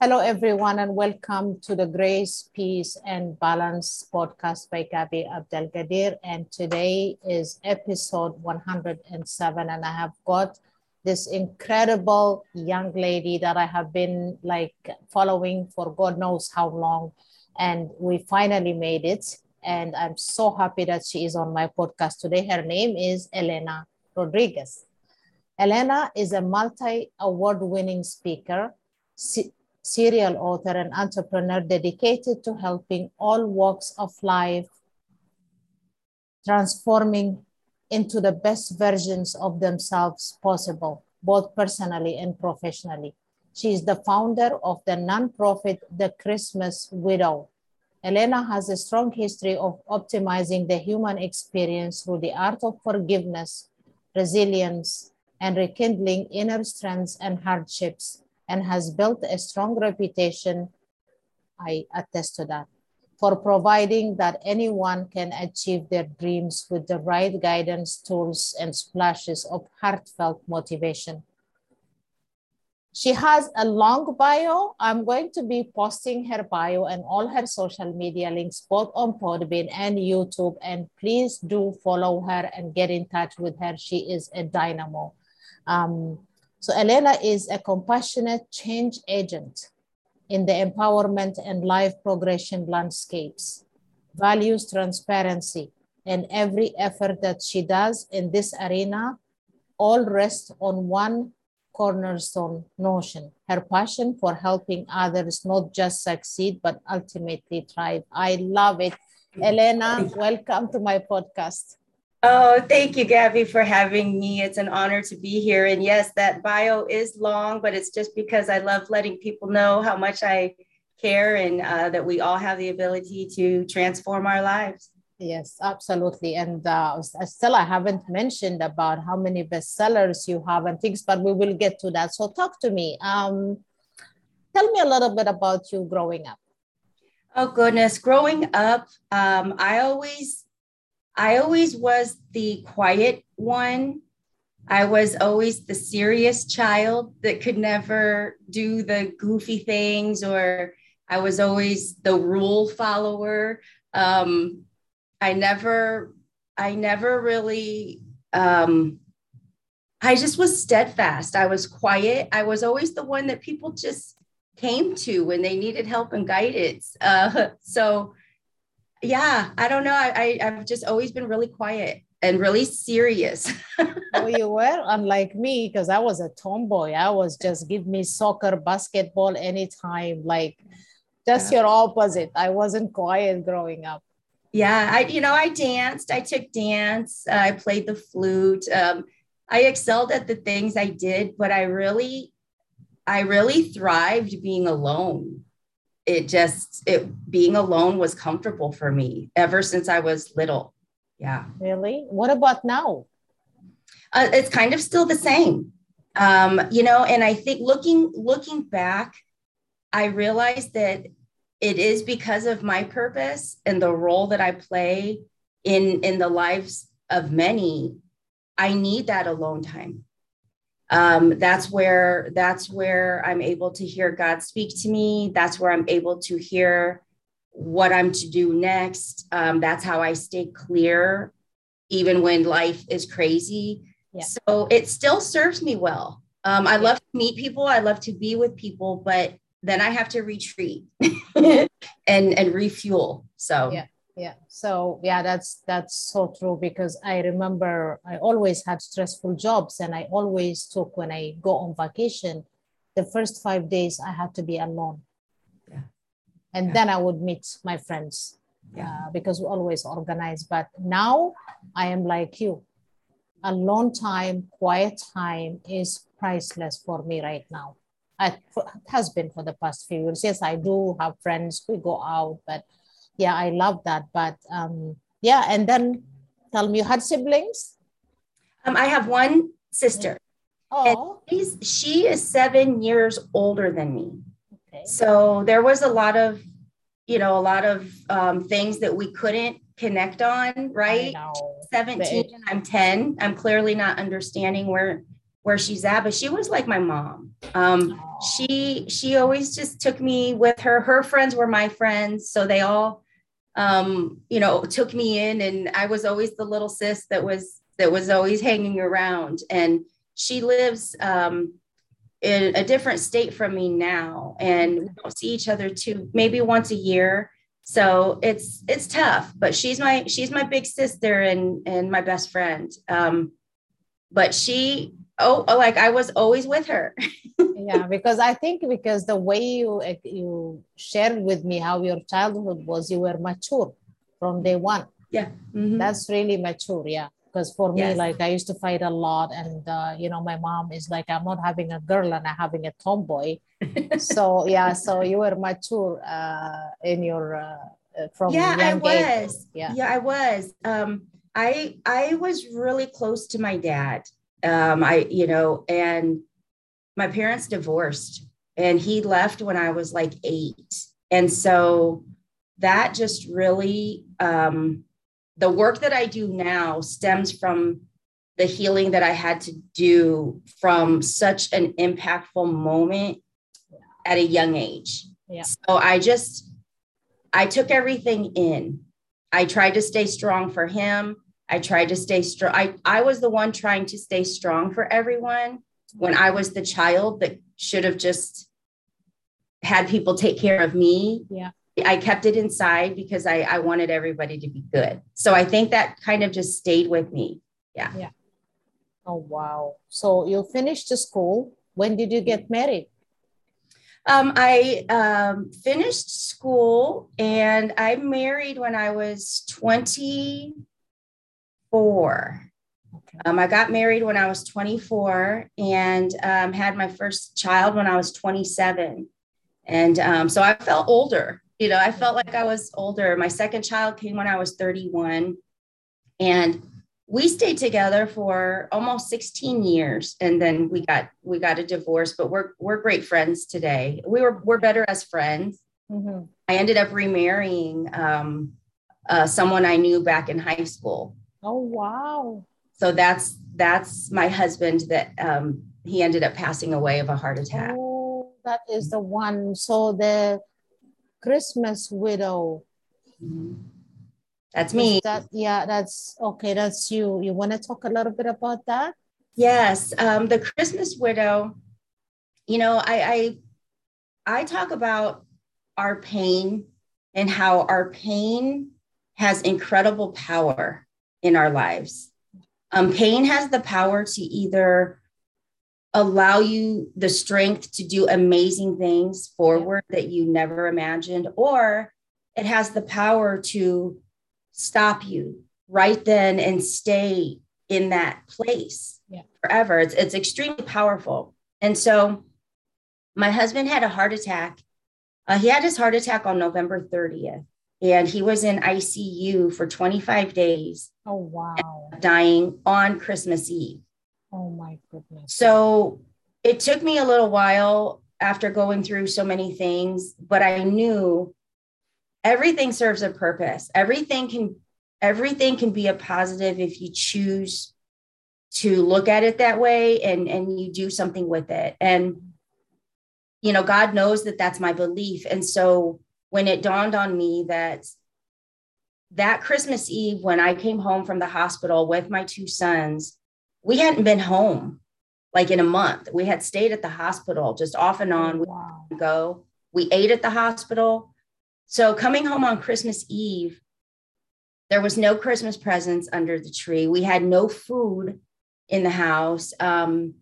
Hello, everyone, and welcome to the Grace, Peace, and Balance podcast by Gabi Abdelgadir. And today is episode 107, and I have got this incredible young lady that I have been like following for God knows how long. And we finally made it. And I'm so happy that she is on my podcast today. Her name is Elena Rodriguez. Elena is a multi award winning speaker, serial author, and entrepreneur dedicated to helping all walks of life transforming into the best versions of themselves possible, both personally and professionally. She is the founder of the nonprofit The Christmas Widow. Elena has a strong history of optimizing the human experience through the art of forgiveness, resilience, and rekindling inner strengths and hardships, and has built a strong reputation. I attest to that for providing that anyone can achieve their dreams with the right guidance, tools, and splashes of heartfelt motivation. She has a long bio. I'm going to be posting her bio and all her social media links, both on Podbean and YouTube. And please do follow her and get in touch with her. She is a dynamo. Um, so Elena is a compassionate change agent in the empowerment and life progression landscapes, values transparency, and every effort that she does in this arena all rest on one cornerstone notion, her passion for helping others not just succeed, but ultimately thrive. I love it. Elena, welcome to my podcast. Oh, thank you, Gabby, for having me. It's an honor to be here. And yes, that bio is long, but it's just because I love letting people know how much I care and uh, that we all have the ability to transform our lives. Yes, absolutely. And uh, still, I haven't mentioned about how many bestsellers you have and things, but we will get to that. So, talk to me. Um, tell me a little bit about you growing up. Oh goodness, growing up, um, I always I always was the quiet one. I was always the serious child that could never do the goofy things, or I was always the rule follower. Um, I never, I never really, um, I just was steadfast. I was quiet. I was always the one that people just came to when they needed help and guidance. Uh, so yeah, I don't know. I, I have just always been really quiet and really serious. oh, you were unlike me because I was a tomboy. I was just give me soccer, basketball anytime. Like just yeah. your opposite. I wasn't quiet growing up. Yeah, I you know I danced. I took dance. Uh, I played the flute. Um, I excelled at the things I did, but I really, I really thrived being alone it just it being alone was comfortable for me ever since I was little. Yeah. Really? What about now? Uh, it's kind of still the same. Um, you know, and I think looking looking back, I realized that it is because of my purpose and the role that I play in in the lives of many. I need that alone time um, that's where that's where i'm able to hear god speak to me. That's where i'm able to hear what i'm to do next. Um, that's how i stay clear even when life is crazy. Yeah. so it still serves me well. Um, i love to meet people. I love to be with people but then i have to retreat and and refuel. So yeah yeah so yeah that's that's so true because i remember i always had stressful jobs and i always took when i go on vacation the first five days i had to be alone yeah. and yeah. then i would meet my friends yeah. Uh, because we always organize but now i am like you alone time quiet time is priceless for me right now it has been for the past few years yes i do have friends we go out but yeah i love that but um yeah and then tell me you had siblings? Um i have one sister. Oh. She's, she is seven years older than me. Okay. so there was a lot of you know a lot of um, things that we couldn't connect on right? 17 and i'm 10 i'm clearly not understanding where where she's at, but she was like my mom. Um, she she always just took me with her. Her friends were my friends, so they all um, you know, took me in and I was always the little sis that was that was always hanging around. And she lives um, in a different state from me now, and we don't see each other too maybe once a year. So it's it's tough, but she's my she's my big sister and and my best friend. Um, but she oh like I was always with her. yeah, because I think because the way you you shared with me how your childhood was, you were mature from day one. Yeah, mm-hmm. that's really mature. Yeah, because for me, like I used to fight a lot, and uh, you know, my mom is like, I'm not having a girl and I'm having a tomboy. so yeah, so you were mature uh, in your uh, from yeah, I was. Age. Yeah, yeah, I was. Um, I I was really close to my dad. Um, I you know, and my parents divorced, and he left when I was like eight, and so that just really um, the work that I do now stems from the healing that I had to do from such an impactful moment at a young age. Yeah. So I just I took everything in. I tried to stay strong for him. I tried to stay strong. I, I was the one trying to stay strong for everyone when I was the child that should have just had people take care of me. Yeah. I kept it inside because I, I wanted everybody to be good. So I think that kind of just stayed with me. Yeah. Yeah. Oh, wow. So you finished the school. When did you get married? Um, I um, finished school and I married when I was 24. Okay. Um, I got married when I was 24 and um, had my first child when I was 27. And um, so I felt older you know, I felt like I was older. My second child came when I was 31. And we stayed together for almost 16 years and then we got we got a divorce but we're we're great friends today we were we're better as friends mm-hmm. i ended up remarrying um, uh, someone i knew back in high school oh wow so that's that's my husband that um, he ended up passing away of a heart attack oh that is the one so the Christmas widow. That's me. That, yeah, that's okay. That's you. You want to talk a little bit about that? Yes. Um, the Christmas widow, you know, I, I, I talk about our pain and how our pain has incredible power in our lives. Um, pain has the power to either allow you the strength to do amazing things forward that you never imagined, or it has the power to stop you right then and stay in that place yeah. forever. It's, it's extremely powerful. And so my husband had a heart attack. Uh, he had his heart attack on November 30th, and he was in ICU for 25 days. Oh, wow. Dying on Christmas Eve. Oh my goodness. So it took me a little while after going through so many things, but I knew everything serves a purpose. Everything can everything can be a positive if you choose to look at it that way and and you do something with it. And you know, God knows that that's my belief. And so when it dawned on me that that Christmas Eve when I came home from the hospital with my two sons, we hadn't been home like in a month. We had stayed at the hospital just off and on. Wow. We go. We ate at the hospital. So coming home on Christmas Eve, there was no Christmas presents under the tree. We had no food in the house. Um,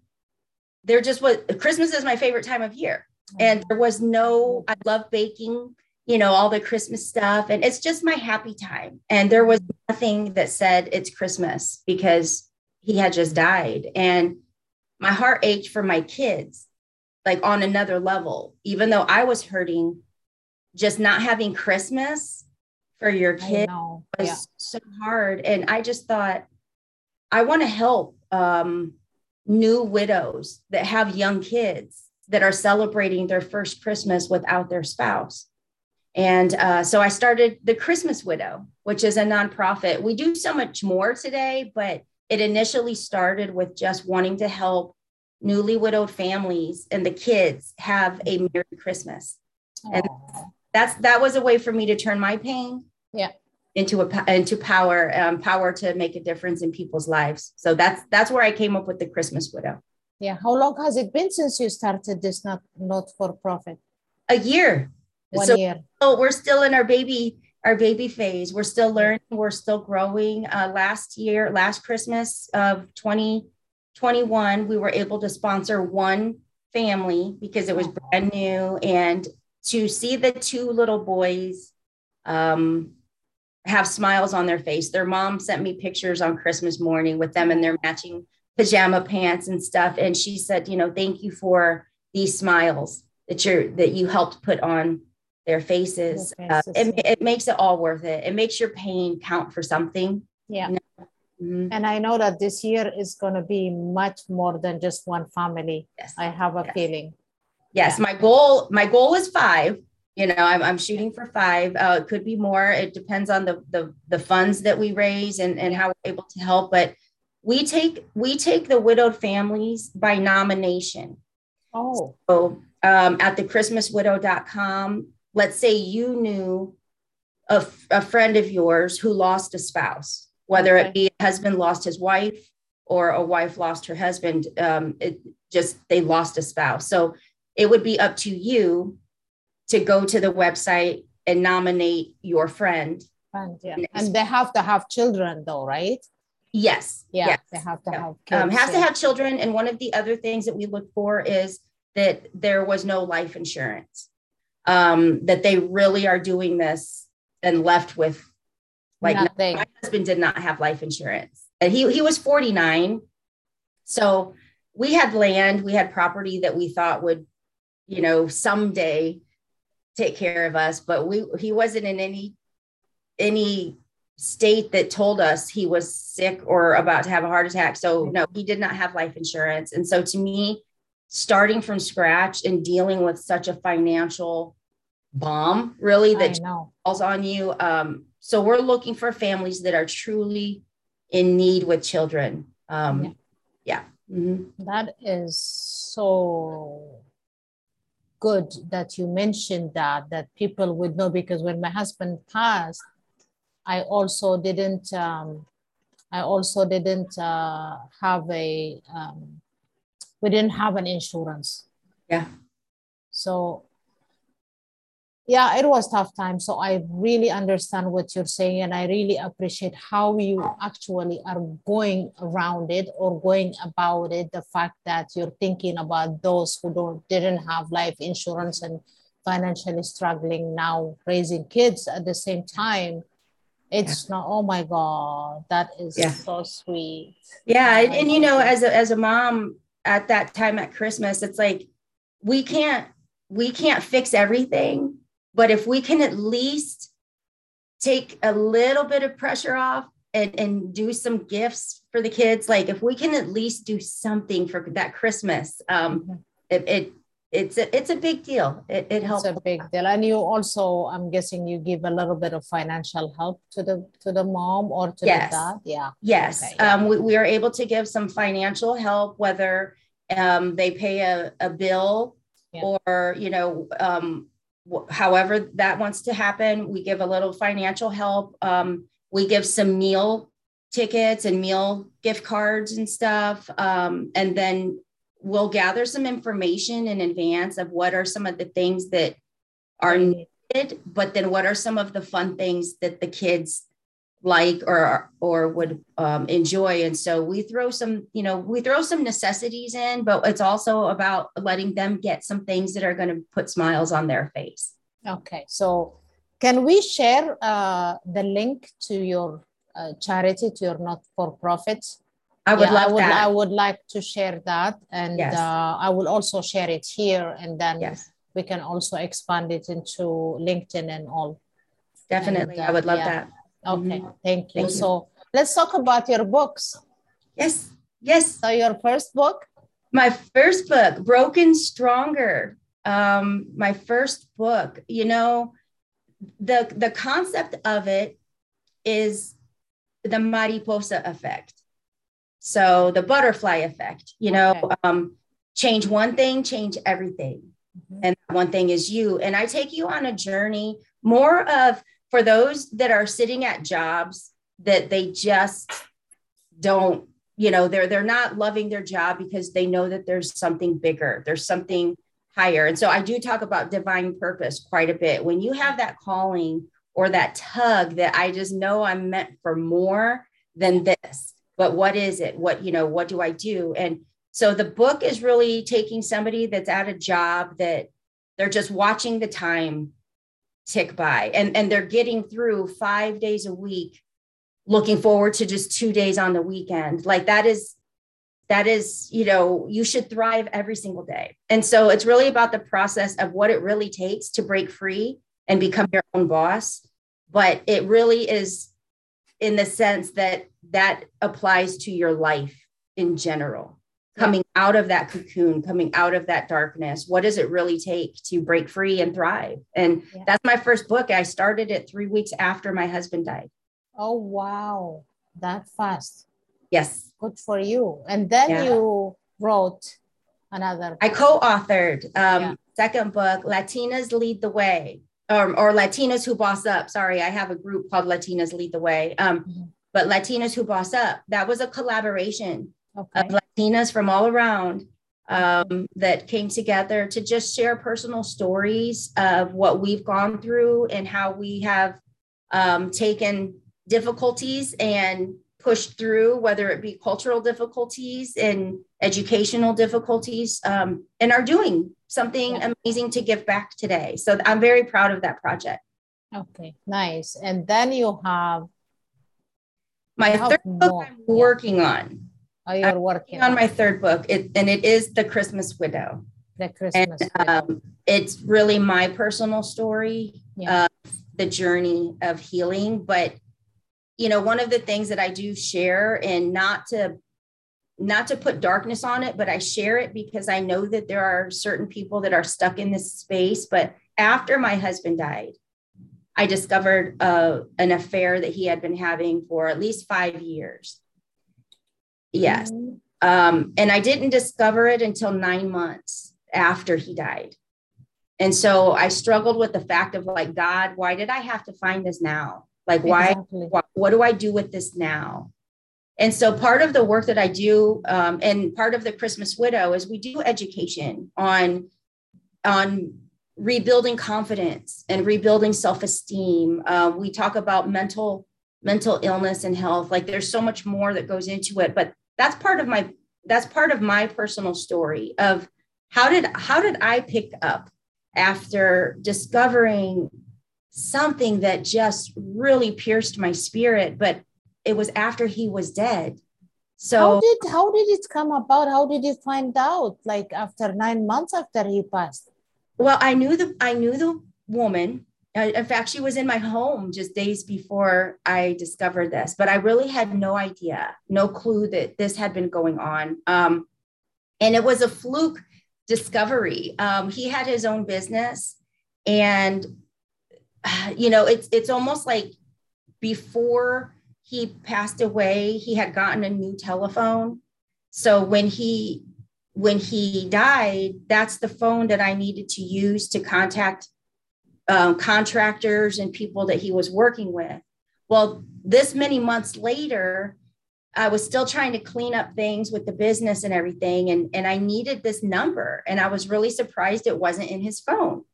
there just was Christmas is my favorite time of year. And there was no, I love baking, you know, all the Christmas stuff. And it's just my happy time. And there was nothing that said it's Christmas because he had just died. And my heart ached for my kids, like on another level, even though I was hurting, just not having Christmas for your kid was yeah. so hard. And I just thought, I want to help um, new widows that have young kids that are celebrating their first Christmas without their spouse. And uh, so I started the Christmas Widow, which is a nonprofit. We do so much more today, but it initially started with just wanting to help newly widowed families and the kids have a merry christmas. And that's that was a way for me to turn my pain yeah. into a into power um, power to make a difference in people's lives. So that's that's where i came up with the christmas widow. Yeah. How long has it been since you started this not not for profit a year one so, year. so we're still in our baby our baby phase. We're still learning. We're still growing. Uh, last year last christmas of 2021 we were able to sponsor one family because it was brand new. And to see the two little boys um, have smiles on their face. Their mom sent me pictures on Christmas morning with them in their matching pajama pants and stuff. And she said, you know, thank you for these smiles that you're that you helped put on their faces. Uh, it, it makes it all worth it. It makes your pain count for something. Yeah. You know? mm-hmm. And I know that this year is going to be much more than just one family. Yes. I have a yes. feeling. Yes, my goal my goal is five you know i'm, I'm shooting for five uh, it could be more it depends on the, the the funds that we raise and and how we're able to help but we take we take the widowed families by nomination oh so um, at the christmaswidow.com let's say you knew a, a friend of yours who lost a spouse whether okay. it be a husband lost his wife or a wife lost her husband um, it just they lost a spouse so it would be up to you to go to the website and nominate your friend. And, yeah. and they have to have children though, right? Yes. Yeah, yes. they have to yeah. have um, kids. Um, has yeah. to have children. And one of the other things that we look for is that there was no life insurance. Um, that they really are doing this and left with like Nothing. my husband did not have life insurance. And he he was 49. So we had land, we had property that we thought would, you know, someday take care of us but we he wasn't in any any state that told us he was sick or about to have a heart attack so no he did not have life insurance and so to me starting from scratch and dealing with such a financial bomb really that falls on you um, so we're looking for families that are truly in need with children um, yeah, yeah. Mm-hmm. That is so good that you mentioned that that people would know because when my husband passed i also didn't um, i also didn't uh, have a um, we didn't have an insurance. Yeah. So yeah it was tough time. So i really understand what you're saying and i really appreciate how you actually are going around it or going about it the fact that you're thinking about those who don't didn't have life insurance and financially struggling now raising kids at the same time. It's yeah. not oh my god that is yeah. so sweet. Yeah and, and you know as a, as a mom at that time at christmas it's like we can't we can't fix everything but if we can at least take a little bit of pressure off and, and do some gifts for the kids, like if we can at least do something for that Christmas, um, mm-hmm. it, it it's a, it's a big deal. It, it helps. It's a big deal. And you also, I'm guessing you give a little bit of financial help to the, to the mom or to yes. the dad. Yeah. Yes. Okay. Um, we, we are able to give some financial help, whether um, they pay a, a bill yeah. or, you know, um, however that wants to happen. We give a little financial help. Um, we give some meal tickets and meal gift cards and stuff. Um, and then we'll gather some information in advance of what are some of the things that are needed, but then what are some of the fun things that the kids like or or would um, enjoy. And so we throw some you know we throw some necessities in but it's also about letting them get some things that are going to put smiles on their face. Okay so can we share uh, the link to your uh, charity to your not-for-profit I would yeah, love I would, that. I would like to share that, and yes. uh, I will also share it here, and then yes. we can also expand it into LinkedIn and all. Definitely, and, I would love yeah. that. Okay, mm-hmm. thank you. Thank so you. let's talk about your books. Yes, yes. So your first book? My first book, Broken Stronger. Um, my first book. You know, the the concept of it is the mariposa effect. So the butterfly effect. You know, okay. um, change one thing, change everything. Mm-hmm. And one thing is you. And I take you on a journey more of for those that are sitting at jobs that they just don't, you know, they're they're not loving their job because they know that there's something bigger, there's something higher. And so I do talk about divine purpose quite a bit. When you have that calling or that tug that I just know I'm meant for more than this, but what is it? What, you know, what do I do? And so the book is really taking somebody that's at a job that they're just watching the time tick by and, and they're getting through five days a week, looking forward to just two days on the weekend. Like that is that is, you know, you should thrive every single day. And so it's really about the process of what it really takes to break free and become your own boss. But it really is in the sense that that applies to your life in general coming out of that cocoon, coming out of that darkness. What does it really take to break free and thrive? And yeah. that's my first book. I started it three weeks after my husband died. Oh, wow. That fast. Yes. Good for you. And then yeah. you wrote another. Book. I co authored um, second book, Latinas Lead the Way. Or, or Latinas Who Boss Up. Sorry, I have a group called Latinas Lead the Way. Um, mm-hmm. But Latinas Who Boss Up, that was a collaboration okay. of Latinas from all around um, that came together to just share personal stories of what we've gone through and how we have um, taken difficulties and pushed through, whether it be cultural difficulties and educational difficulties, um, and are doing something amazing to give back today. So I'm very proud of that project. Okay, nice. And then you have my third book I'm yeah. working on. Oh, you're working on my third book, it, and it is The Christmas Widow. The Christmas and, Widow. Um, it's really my personal story, yeah. uh, the journey of healing. But you know, one of the things that I do share, and not to not to put darkness on it, but I share it because I know that there are certain people that are stuck in this space. But after my husband died, I discovered uh, an affair that he had been having for at least five years. Yes. Mm-hmm. Um, and I didn't discover it until nine months after he died. And so I struggled with the fact of like, God, why did I have to find this now? Like, why, exactly. why what do I do with this now? And so part of the work that I do, um, and part of the Christmas Widow is we do education on, on rebuilding confidence and rebuilding self-esteem. Uh, we talk about mental mental illness and health. Like there's so much more that goes into it, but that's part of my that's part of my personal story of how did how did I pick up after discovering something that just really pierced my spirit, but it was after he was dead. So how did how did it come about? How did you find out? Like after nine months after he passed? Well, I knew the I knew the woman in fact, she was in my home just days before I discovered this, but I really had no idea, no clue that this had been going on. Um, and it was a fluke discovery. Um, he had his own business, and you know, it's it's almost like before he passed away, he had gotten a new telephone. So when he when he died, that's the phone that I needed to use to contact um, contractors and people that he was working with. Well, this many months later, I was still trying to clean up things with the business and everything. And, and I needed this number. And I was really surprised it wasn't in his phone.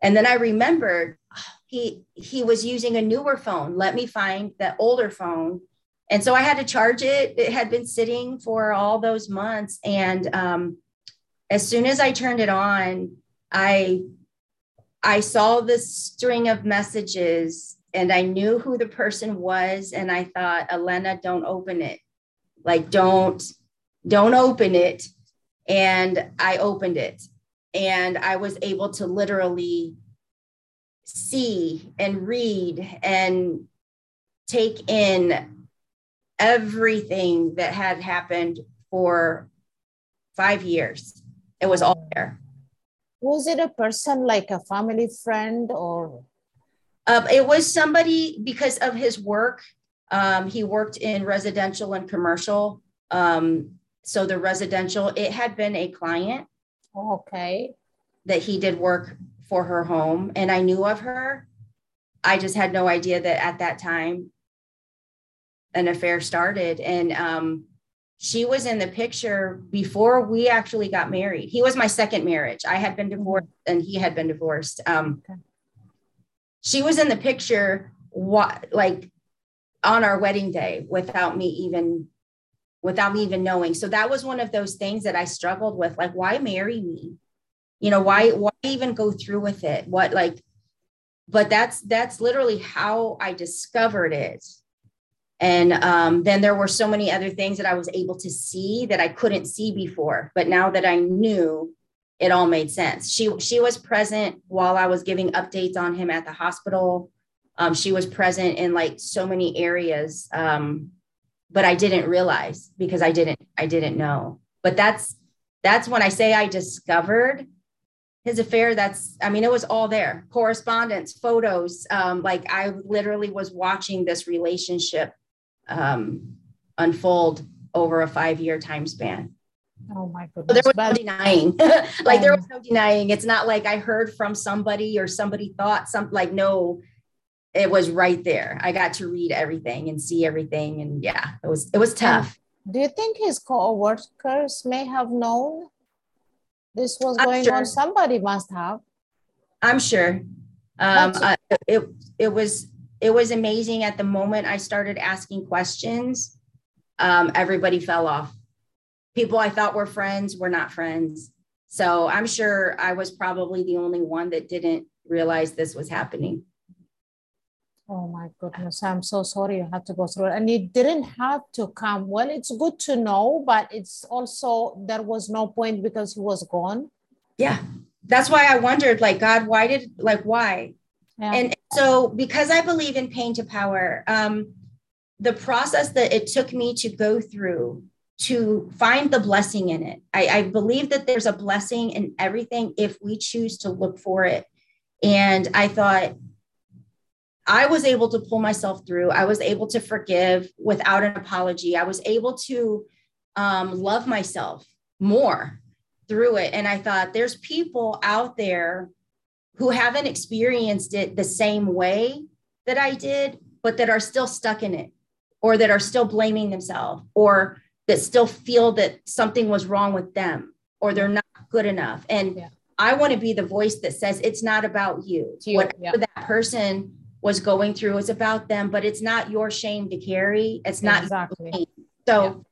And then I remembered he he was using a newer phone. Let me find that older phone. And so I had to charge it. It had been sitting for all those months. And um, as soon as I turned it on, I I saw this string of messages and I knew who the person was. And I thought, Elena, don't open it. Like, don't, don't open it. And I opened it. And I was able to literally see and read and take in everything that had happened for five years. It was all there was it a person like a family friend or um, it was somebody because of his work um, he worked in residential and commercial um, so the residential, it had been a client Okay. that he did work for her home and I knew of her. I just had no idea that at that time an affair started. And um, she was in the picture before we actually got married. He was my second marriage. I had been divorced and he had been divorced. Um, Okay. She was in the picture, what like on our wedding day without me even without me even knowing. So that was one of those things that I struggled with. Like, why marry me? You know, why why even go through with it? What like, but that's that's literally how I discovered it. And um, then there were so many other things that I was able to see that I couldn't see before. But now that I knew, it all made sense. She she was present while I was giving updates on him at the hospital. Um, she was present in like so many areas, um, but I didn't realize because I didn't I didn't know. But that's that's when I say I discovered his affair. That's I mean it was all there, correspondence, photos. Um, like I literally was watching this relationship um, unfold over a five year time span. Oh my So there was no denying. like there was no denying. It's not like I heard from somebody or somebody thought something like no, it was right there. I got to read everything and see everything. And yeah, it was it was tough. do you think his co-workers may have known this was going sure. on? Somebody must have. I'm sure. Um, uh, it it was it was amazing. At the moment I started asking questions, um, everybody fell off. People I thought were friends were not friends. So I'm sure I was probably the only one that didn't realize this was happening. Oh my goodness. I'm so sorry you had to go through it. And you didn't have to come. Well, it's good to know, but it's also there was no point because he was gone. Yeah, that's why I wondered, like, God, why did like why? And so, because I believe in pain to power, um, the process that it took me to go through to find the blessing in it, I, I believe that there's a blessing in everything if we choose to look for it. And I thought, I was able to pull myself through. I was able to forgive without an apology. I was able to um, love myself more through it. And I thought, there's people out there who haven't experienced it the same way that I did, but that are still stuck in it or that are still blaming themselves or that still feel that something was wrong with them or they're not good enough. And Yeah. I want to be the voice that says it's not about you. You, Whatever yeah. that person was going through is about them, but it's not your shame to carry. It's not exactly. So,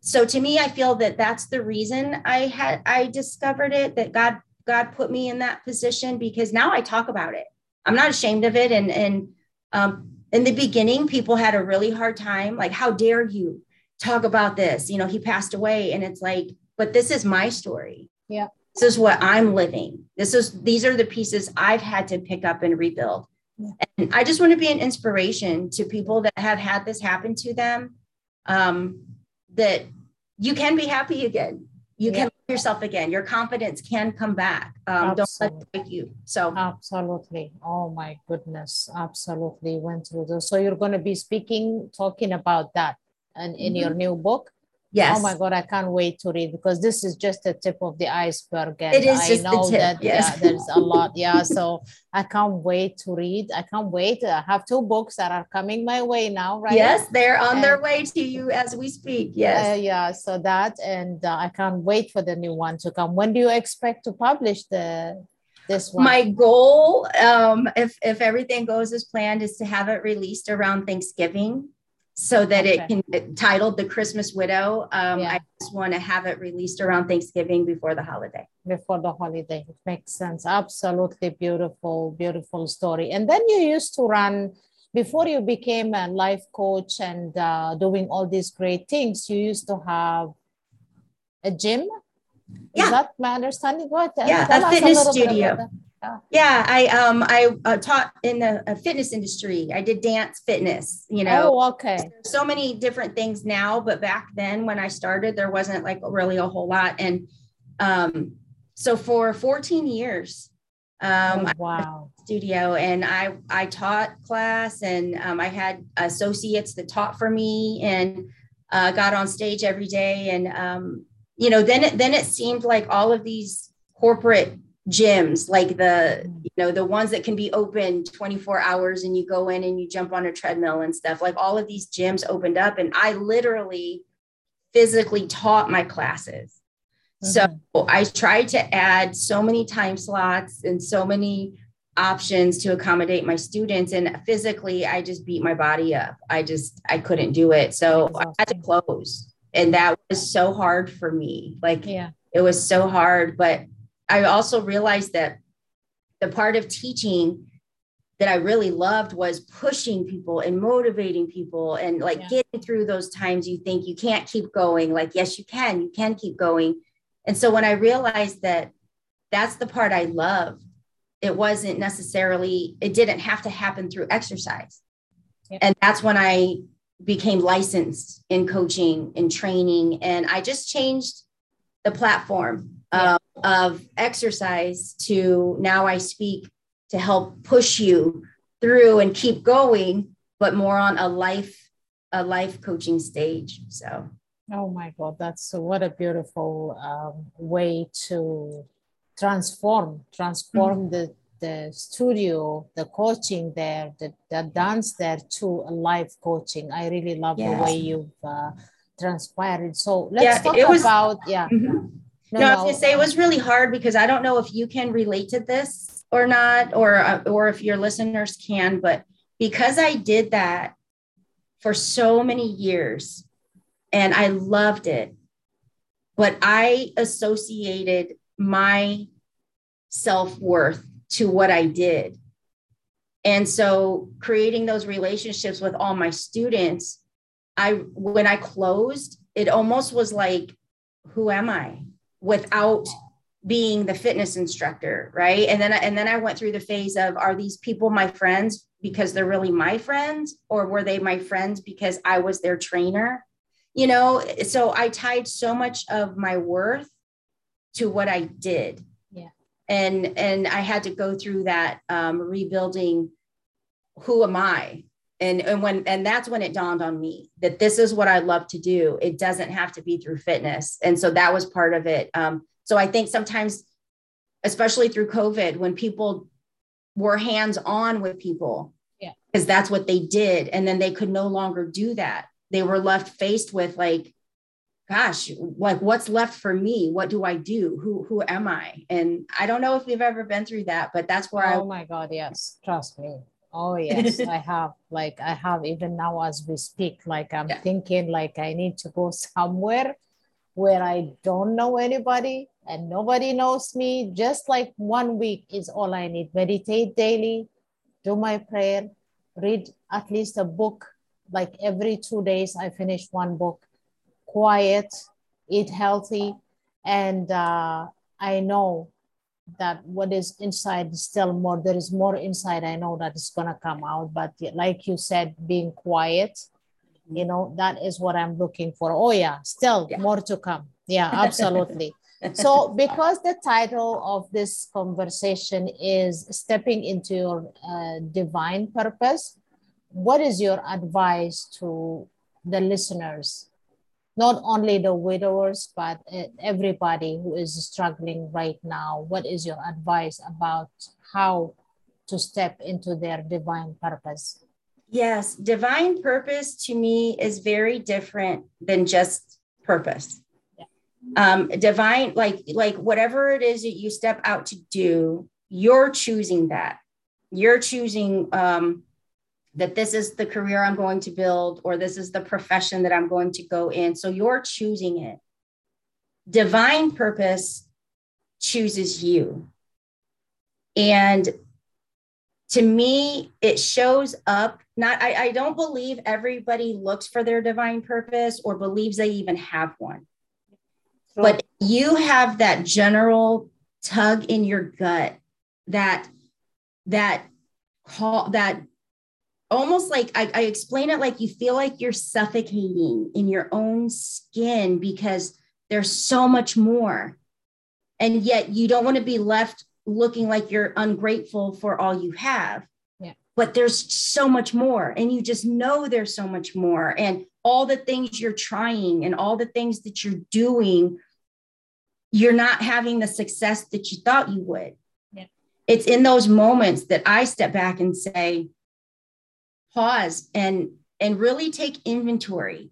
so to me, I feel that that's the reason I had I discovered it. That God God put me in that position because now I talk about it. I'm not ashamed of it. And and um, in the beginning, people had a really hard time. Like, how dare you talk about this? You know, he passed away, and it's like, but this is my story. Yeah. This is what I'm living. This is these are the pieces I've had to pick up and rebuild. Yeah. And I just want to be an inspiration to people that have had this happen to them. Um, that you can be happy again. You Yeah. can love yourself again. Your confidence can come back. Um, don't let it break you. So Absolutely. Oh my goodness. Absolutely went through this. So you're going to be speaking, talking about that and in your new book. Yes, Oh my God, I can't wait to read because this is just the tip of the iceberg. And It is I just the know tip, that yes. yeah, there's a lot. Yeah. So I can't wait to read. I can't wait. I have two books that are coming my way now, right? yes, they're on their way to you as we speak. Uh, Yes. yeah. So that, and uh, I can't wait for the new one to come. When do you expect to publish the this one? My goal, um, if if everything goes as planned, is to have it released around Thanksgiving, so that it Okay. can titled "The Christmas Widow." Um, Yeah. I just want to have it released around Thanksgiving before the holiday. before the holiday. It makes sense. Absolutely beautiful, beautiful story. And then you used to run before you became a life coach and uh, doing all these great things. You used to have a gym. Yeah. Is that my understanding? What? Yeah, a fitness bit studio. Yeah, I um I uh, taught in the uh, fitness industry. I did dance fitness. You know, Oh, okay. so many different things now but back then when i started there wasn't like really a whole lot and um so for 14 years um Oh, wow. studio and i i taught class and um, i had associates that taught for me and uh, got on stage every day and um, you know then it then it seemed like all of these corporate gyms like the you know the ones that can be open 24 hours and you go in and you jump on a treadmill and stuff. Like all of these gyms opened up and i literally physically taught my classes. Mm-hmm. so i tried to add so many time slots and so many options to accommodate my students and physically i just beat my body up. I just i couldn't do it. So i had to close and that was so hard for me. Like yeah. it was so hard but i also realized that the part of teaching that i really loved was pushing people and motivating people and like yeah. getting through those times you think you can't keep going like yes you can you can keep going and so when i realized that that's the part i love it wasn't necessarily it didn't have to happen through exercise yep. and that's when i became licensed in coaching and training and i just changed the platform yep. Of exercise to now i speak to help push you through and keep going but more on a life a life coaching stage. So oh my god that's what a beautiful um, way to transform transform mm-hmm. the the studio the coaching there the, the dance there to a live coaching. I really love the way you've uh, transpired. So let's yeah, talk was, about yeah. Mm-hmm. No, no, I was gonna say it was really hard because I don't know if you can relate to this or not, or uh, or if your listeners can, but because I did that for so many years, and I loved it, but I associated my self worth to what I did. And so creating those relationships with all my students, I when I closed, it almost was like, who am I without being the fitness instructor, right? And then and then I went through the phase of are these people my friends because they're really my friends or were they my friends because I was their trainer? You know, so I tied so much of my worth to what I did Yeah. and and i had to go through that um, rebuilding who am i and and when and that's when it dawned on me that this is what i love to do it doesn't have to be through fitness and so that was part of it um, so i think sometimes especially through covid when people were hands on with people yeah because that's what they did and then they could no longer do that they were left faced with like gosh, like what's left for me? What do I do? Who who am I? And I don't know if you've ever been through that, but that's where oh I Oh my god, yes. Trust me. Oh yes, I have. Like I have even now as we speak, like I'm yeah. thinking like I need to go somewhere where I don't know anybody and nobody knows me. Just like one week is all I need. Meditate daily, do my prayer, read at least a book. Like every two days, I finish one book quiet, eat healthy, and uh, I know that what is inside is still more. There is more inside. I know that it's gonna come out, but like you said, being quiet, you know, that is what I'm looking for. Oh yeah, still yeah. more to come. Yeah, absolutely. so because the title of this conversation is stepping into your uh, divine purpose what is your advice to the listeners not only the widowers, but everybody who is struggling right now. What is your advice about how to step into their divine purpose? Yes, divine purpose to me is very different than just purpose. Yeah. Um, divine, like like whatever it is that you step out to do, you're choosing that. You're choosing um, that this is the career I'm going to build or this is the profession that I'm going to go in. So you're choosing it. Divine purpose chooses you. And to me, it shows up. Not, I, I don't believe everybody looks for their divine purpose or believes they even have one. Sure. But you have that general tug in your gut that that call that almost like I, I, explain it like you feel like you're suffocating in your own skin because there's so much more. And yet you don't want to be left looking like you're ungrateful for all you have. Yeah. But there's so much more. And you just know there's so much more. And all the things you're trying and all the things that you're doing, you're not having the success that you thought you would. Yeah. It's in those moments that I step back and say, pause and and really take inventory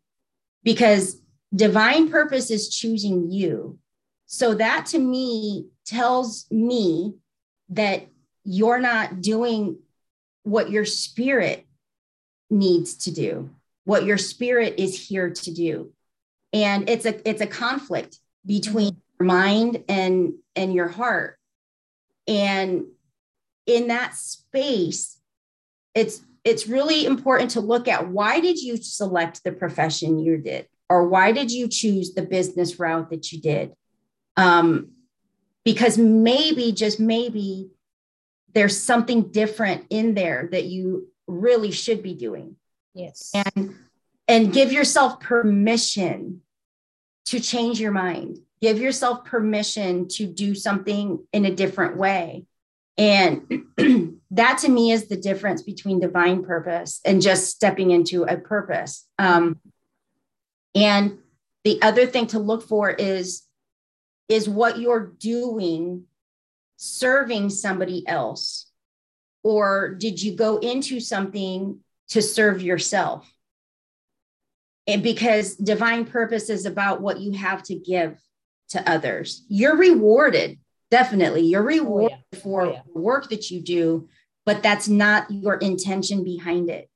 because divine purpose is choosing you. So that to me tells me that you're not doing what your spirit needs to do, what your spirit is here to do. And it's a it's a conflict between mm-hmm. your mind and and your heart. And in that space, it's it's really important to look at why did you select the profession you did? Or why did you choose the business route that you did? Um, because maybe just maybe there's something different in there that you really should be doing. Yes. And and give yourself permission to change your mind. Give yourself permission to do something in a different way and that to me is the difference between divine purpose and just stepping into a purpose. Um, and the other thing to look for is is what you're doing serving somebody else or did you go into something to serve yourself and because divine purpose is about what you have to give to others you're rewarded definitely you're rewarded oh, yeah. For oh, yeah. work that you do but that's not your intention behind it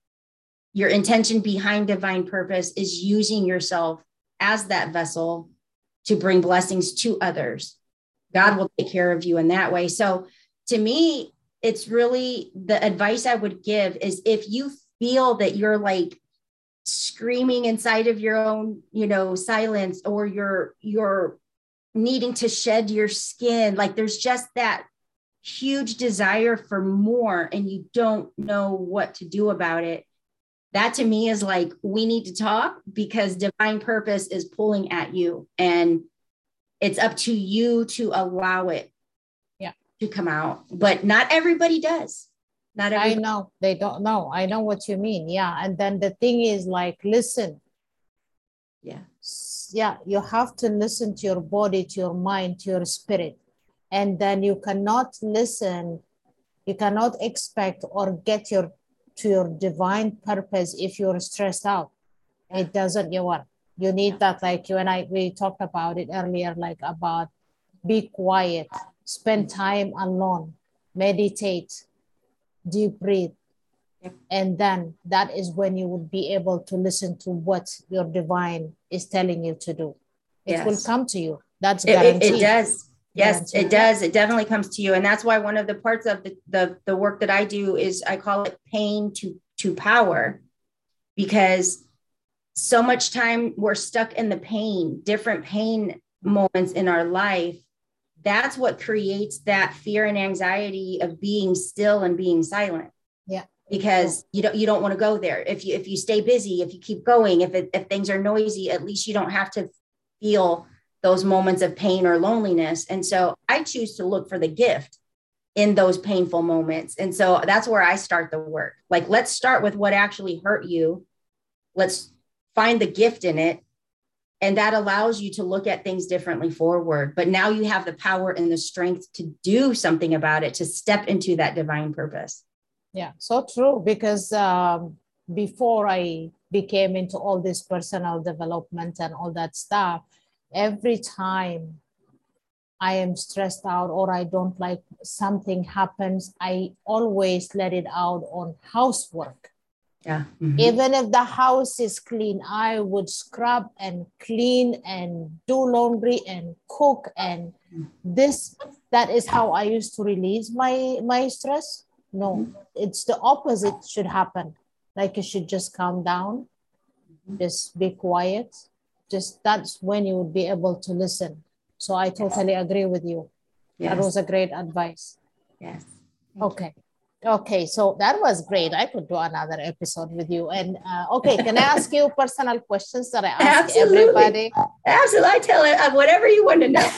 your intention behind divine purpose is using yourself as that vessel to bring blessings to others god will take care of you in that way so to me it's really the advice i would give is if you feel that you're like screaming inside of your own you know silence or you're you're needing to shed your skin. Like there's just that huge desire for more and you don't know what to do about it. That to me is like, we need to talk because divine purpose is pulling at you and it's up to you to allow it yeah. to come out. But not everybody does. Not everybody. I know they don't know. I know what you mean. Yeah. And then the thing is like, listen. Yeah yeah you have to listen to your body to your mind to your spirit and then you cannot listen you cannot expect or get your to your divine purpose if you're stressed out it doesn't you work you need that like you and i we talked about it earlier like about be quiet spend time alone meditate deep breathe and then that is when you would be able to listen to what your divine is telling you to do. It yes. will come to you. That's guaranteed. It, it, it does. Yes, it does. It definitely comes to you. And that's why one of the parts of the, the, the work that I do is I call it pain to, to power because so much time we're stuck in the pain, different pain moments in our life. That's what creates that fear and anxiety of being still and being silent. Yeah because you don't you don't want to go there if you if you stay busy if you keep going if it, if things are noisy at least you don't have to feel those moments of pain or loneliness. And so i choose to look for the gift in those painful moments. And so that's where i start the work. Like let's start with what actually hurt you. Let's find the gift in it. And that allows you to look at things differently forward. But now you have the power and the strength to do something about it to step into that divine purpose. Yeah, so true. Because um, before I became into all this personal development and all that stuff, every time I am stressed out or I don't like something happens, I always let it out on housework. Yeah. Mm-hmm. Even if the house is clean, I would scrub and clean and do laundry and cook and this that is how I used to release my my stress. No, it's the opposite should happen. Like you should just calm down, just be quiet. Just that's when you would be able to listen. So I totally agree with you. Yes. That was a great advice. Yes. okay. Okay, so that was great. I could do another episode with you. And uh, okay, can I ask you personal questions that I ask Absolutely. everybody? Absolutely. I tell it uh, whatever you want to know.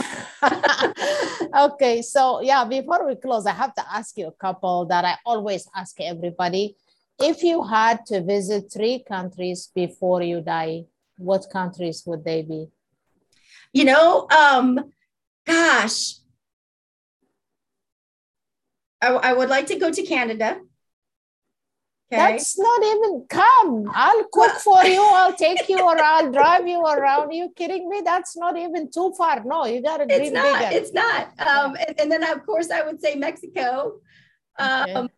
okay, so yeah, before we close, I have to ask you a couple that I always ask everybody. if you had to visit three countries before you die, what countries would they be? You know, um, gosh, I, I would like to go to Canada. Okay. That's not even come. I'll cook for you. I'll take you or I'll drive you around. Are you kidding me? That's not even too far. No, you got to dream It's not. bigger. It's not. Um, and, and, then of course I would say Mexico. Um, okay.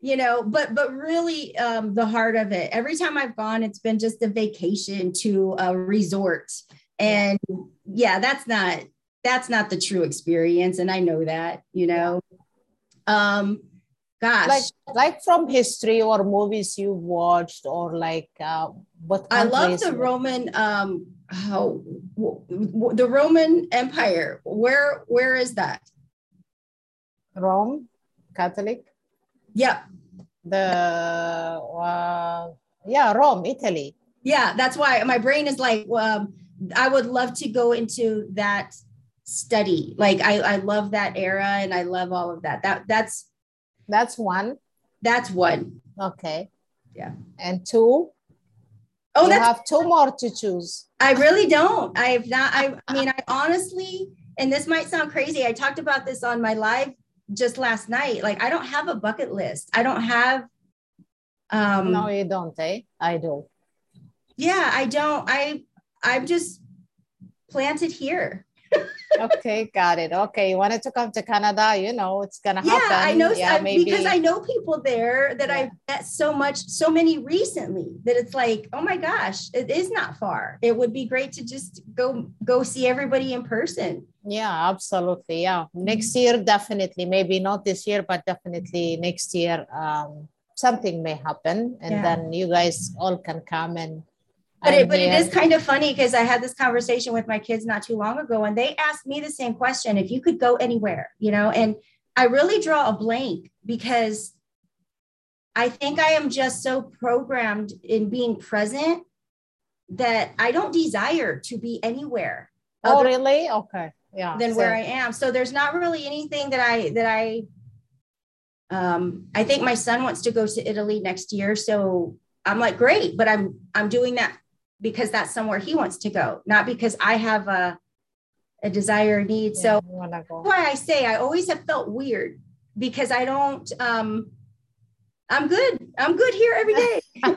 You know, but but really um, the heart of it. Every time I've gone, it's been just a vacation to a resort, and yeah, that's not that's not the true experience, and I know that. You know, um, gosh. Like like from history or movies you watched or like uh, what i love the roman um how the roman empire. Where where is that? Rome? Catholic yeah the uh, yeah rome italy yeah that's why my brain is like um, i would love to go into that study like i i love that era and i love all of that that that's that's one. That's one. Okay. Yeah. And two. Oh, you have two more to choose. I really don't. I have not. I, I mean, I honestly, and this might sound crazy. I talked about this on my live just last night. Like, I don't have a bucket list. I don't have. Um, no, you don't, eh? I do. Yeah, I don't. I I'm just planted here okay, got it. Okay, you wanted to come to Canada, you know, it's gonna yeah, happen. I know yeah, I, maybe. because I know people there that yeah. I've met so much, so many recently that it's like, oh my gosh, it is not far. It would be great to just go go see everybody in person. Yeah, absolutely. Yeah. Next year, definitely. Maybe not this year, but definitely next year. Um, something may happen and yeah. then you guys all can come and but it, but it is kind of funny because I had this conversation with my kids not too long ago, and they asked me the same question: if you could go anywhere, you know, and I really draw a blank because I think I am just so programmed in being present that I don't desire to be anywhere. Oh, really? Okay. Yeah. Than so. where I am. So there's not really anything that I that I um I think my son wants to go to Italy next year. So I'm like, great, but I'm I'm doing that because that's somewhere he wants to go, not because I have a a desire or need. Yeah, so that's why I say I always have felt weird because I don't um I'm good. I'm good here every day.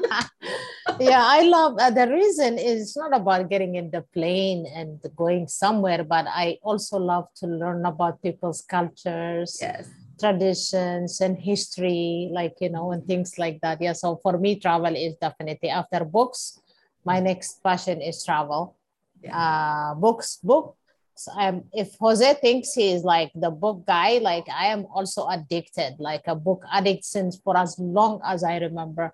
yeah, I love uh, the reason is not about getting in the plane and going somewhere, but I also love to learn about people's cultures, yes. traditions, and history, like you know, and things like that. Yeah, so for me, travel is definitely after books my next passion is travel yeah. uh books book um, if Jose thinks he is like the book guy, like I am also addicted, like a book addict since for as long as I remember.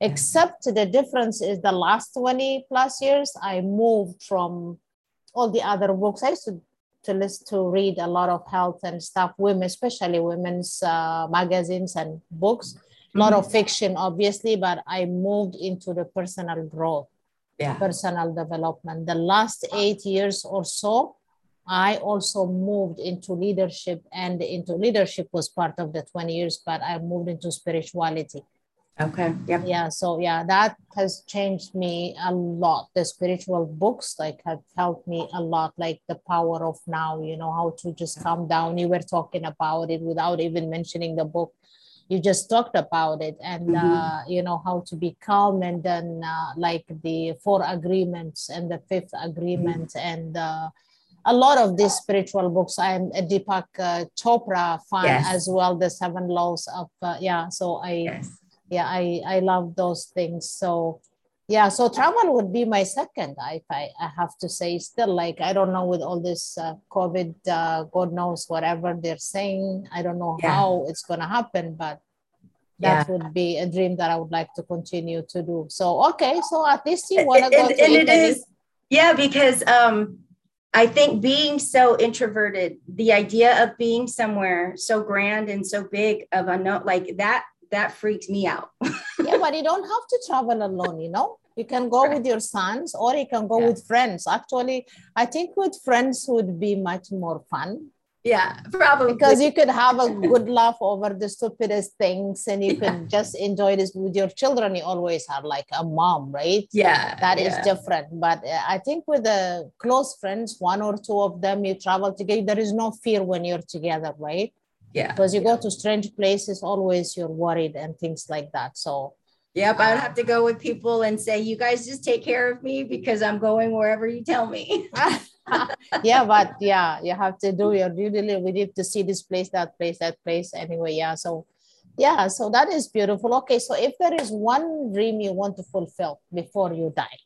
Except the difference is the last 20 plus years, I moved from all the other books. I used to, to listen to read a lot of health and stuff, women, especially women's uh, magazines and books, a lot mm-hmm. of fiction, obviously, but I moved into the personal growth yeah. personal development. The last eight years or so, I also moved into leadership, and into leadership was part of the 20 years, but I moved into spirituality. Okay. Yeah. Yeah. So yeah, that has changed me a lot. The spiritual books like have helped me a lot, like the power of now, you know, how to just calm down. You were talking about it without even mentioning the book you just talked about it and mm-hmm. uh, you know how to be calm and then uh, like the four agreements and the fifth agreement mm-hmm. and uh, a lot of these spiritual books i'm a deepak uh, chopra fan yes. as well the seven laws of uh, yeah so i yes. Yeah i i love those things. So yeah so travel would be my second if I, I have to say. Still like i don't know with all this uh, covid uh, god knows whatever they're saying. I don't know yeah. how it's going to happen but that yeah. would be a dream that i would like to continue to do. So okay so at least you want to go and, to and it is yeah because um i think being so introverted the idea of being somewhere so grand and so big of a note like that that freaks me out. yeah, but you don't have to travel alone, you know? You can go right. with your sons or you can go yeah. with friends. Actually, I think with friends would be much more fun. yeah, probably because you could have a good laugh over the stupidest things, and you yeah. can just enjoy this with your children. You always have like a mom, right? Yeah, that yeah. is different. But uh, I think with the close friends, one or two of them, you travel together. There is no fear when you're together, right? Yeah, because you yeah. go to strange places, always you're worried and things like that. So Yep, I would um, have to go with people and say, you guys just take care of me because I'm going wherever you tell me. yeah, but yeah, you have to do your due diligence. We need to see this place, that place, that place. Anyway, yeah. So, yeah, so that is beautiful. Okay, so if there is one dream you want to fulfill before you die,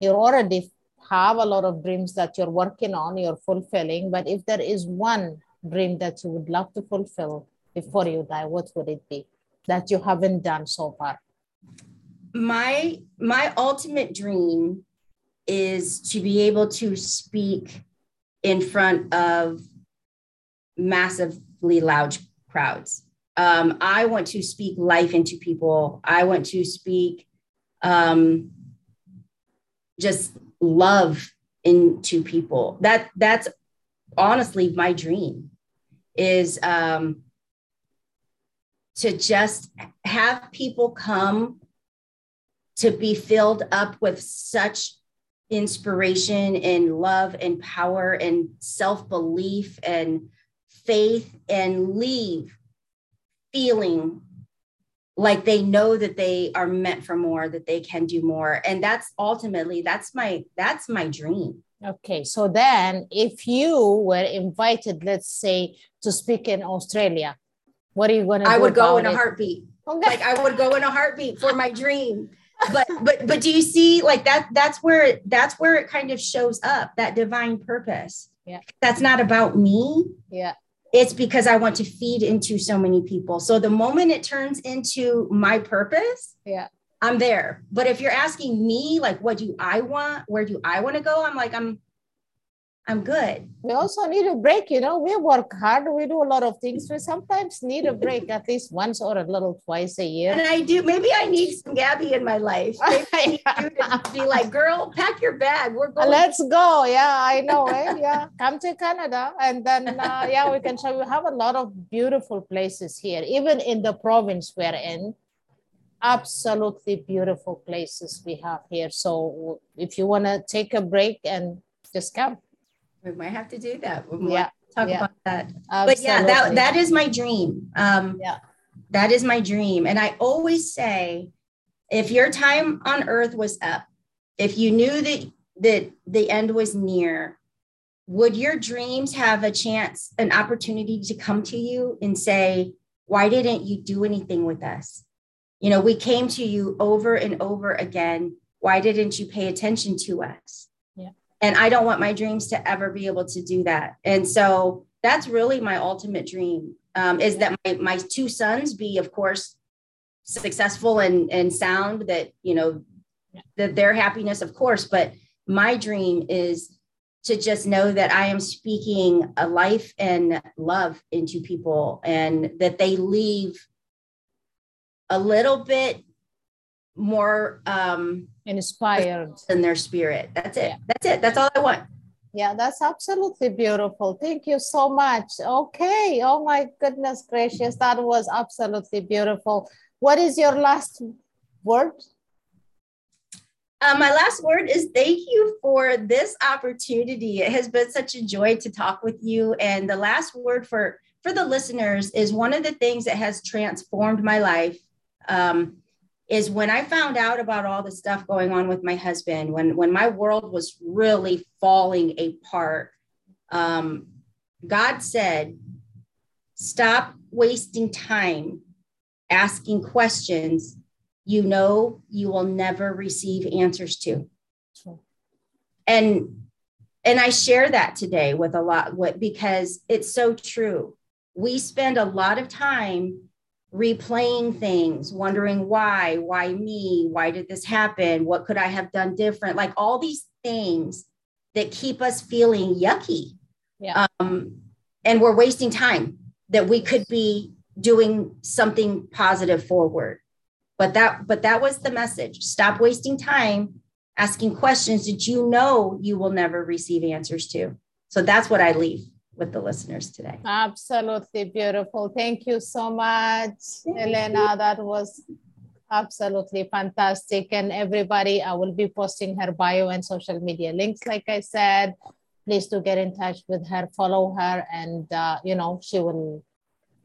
you already have a lot of dreams that you're working on, you're fulfilling. But if there is one dream that you would love to fulfill before you die, what would it be? that you haven't done so far? My my ultimate dream is to be able to speak in front of massively loud crowds. Um, I want to speak life into people. I want to speak um, just love into people. That that's honestly my dream is um, to just have people come to be filled up with such inspiration and love and power and self belief and faith and leave feeling like they know that they are meant for more that they can do more. And that's ultimately that's my that's my dream. Okay so then if you were invited let's say to speak in australia what are you going to I would go in it? a heartbeat. Okay. Like I would go in a heartbeat for my dream. But but but do you see like that that's where that's where it kind of shows up that divine purpose. Yeah. That's not about me. Yeah. It's because I want to feed into so many people. So the moment it turns into my purpose, yeah. I'm there. But if you're asking me like what do I want? Where do I want to go? I'm like I'm I'm good. We also need a break, you know. We work hard, we do a lot of things. We sometimes need a break at least once or a little twice a year. And I do. Maybe I need some Gabby in my life. Maybe to be like, girl, pack your bag. We're going. Let's go. Yeah, I know. Eh? Yeah, come to Canada, and then uh, yeah, we can show. We have a lot of beautiful places here, even in the province we're in. Absolutely beautiful places we have here. So if you want to take a break and just come we might have to do that. We yeah. talk yeah. about that. Absolutely. But yeah, that that is my dream. Um, yeah, that is my dream. And I always say, if your time on earth was up, if you knew that that the end was near, would your dreams have a chance, an opportunity to come to you and say, why didn't you do anything with us? You know, we came to you over and over again. Why didn't you pay attention to us? And i don't want my dreams to ever be able to do that. And so that's really my ultimate dream um, is that my, my two sons be of course successful and and sound that you know that their happiness of course but my dream is to just know that i am speaking a life and love into people and that they leave a little bit more um inspired in their spirit. That's it. Yeah. That's it. That's all I want. Yeah, that's absolutely beautiful. Thank you so much. Okay. Oh my goodness gracious. That was absolutely beautiful. What is your last word? Uh, my last word is thank you for this opportunity. It has been such a joy to talk with you. And the last word for for the listeners is one of the things that has transformed my life. Um, is when I found out about all the stuff going on with my husband, when when my world was really falling apart, um, God said, "Stop wasting time asking questions you know you will never receive answers to." And and I share that today with a lot what because it's so true. We spend a lot of time replaying things, wondering why, why me, why did this happen? What could I have done different? Like all these things that keep us feeling yucky. Yeah. Um, and we're wasting time that we could be doing something positive forward. But that, but that was the message. Stop wasting time asking questions that you know you will never receive answers to. So that's what I leave. With the listeners today. Absolutely beautiful. Thank you so much, Thank Elena. You. That was absolutely fantastic. And everybody, I will be posting her bio and social media links, like I said. Please do get in touch with her, follow her, and uh, you know she will,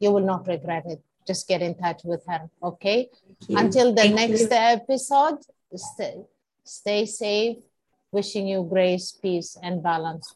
you will not regret it. Just get in touch with her. Okay. Until the Thank next you. episode, stay, stay safe. Wishing you grace, peace, and balance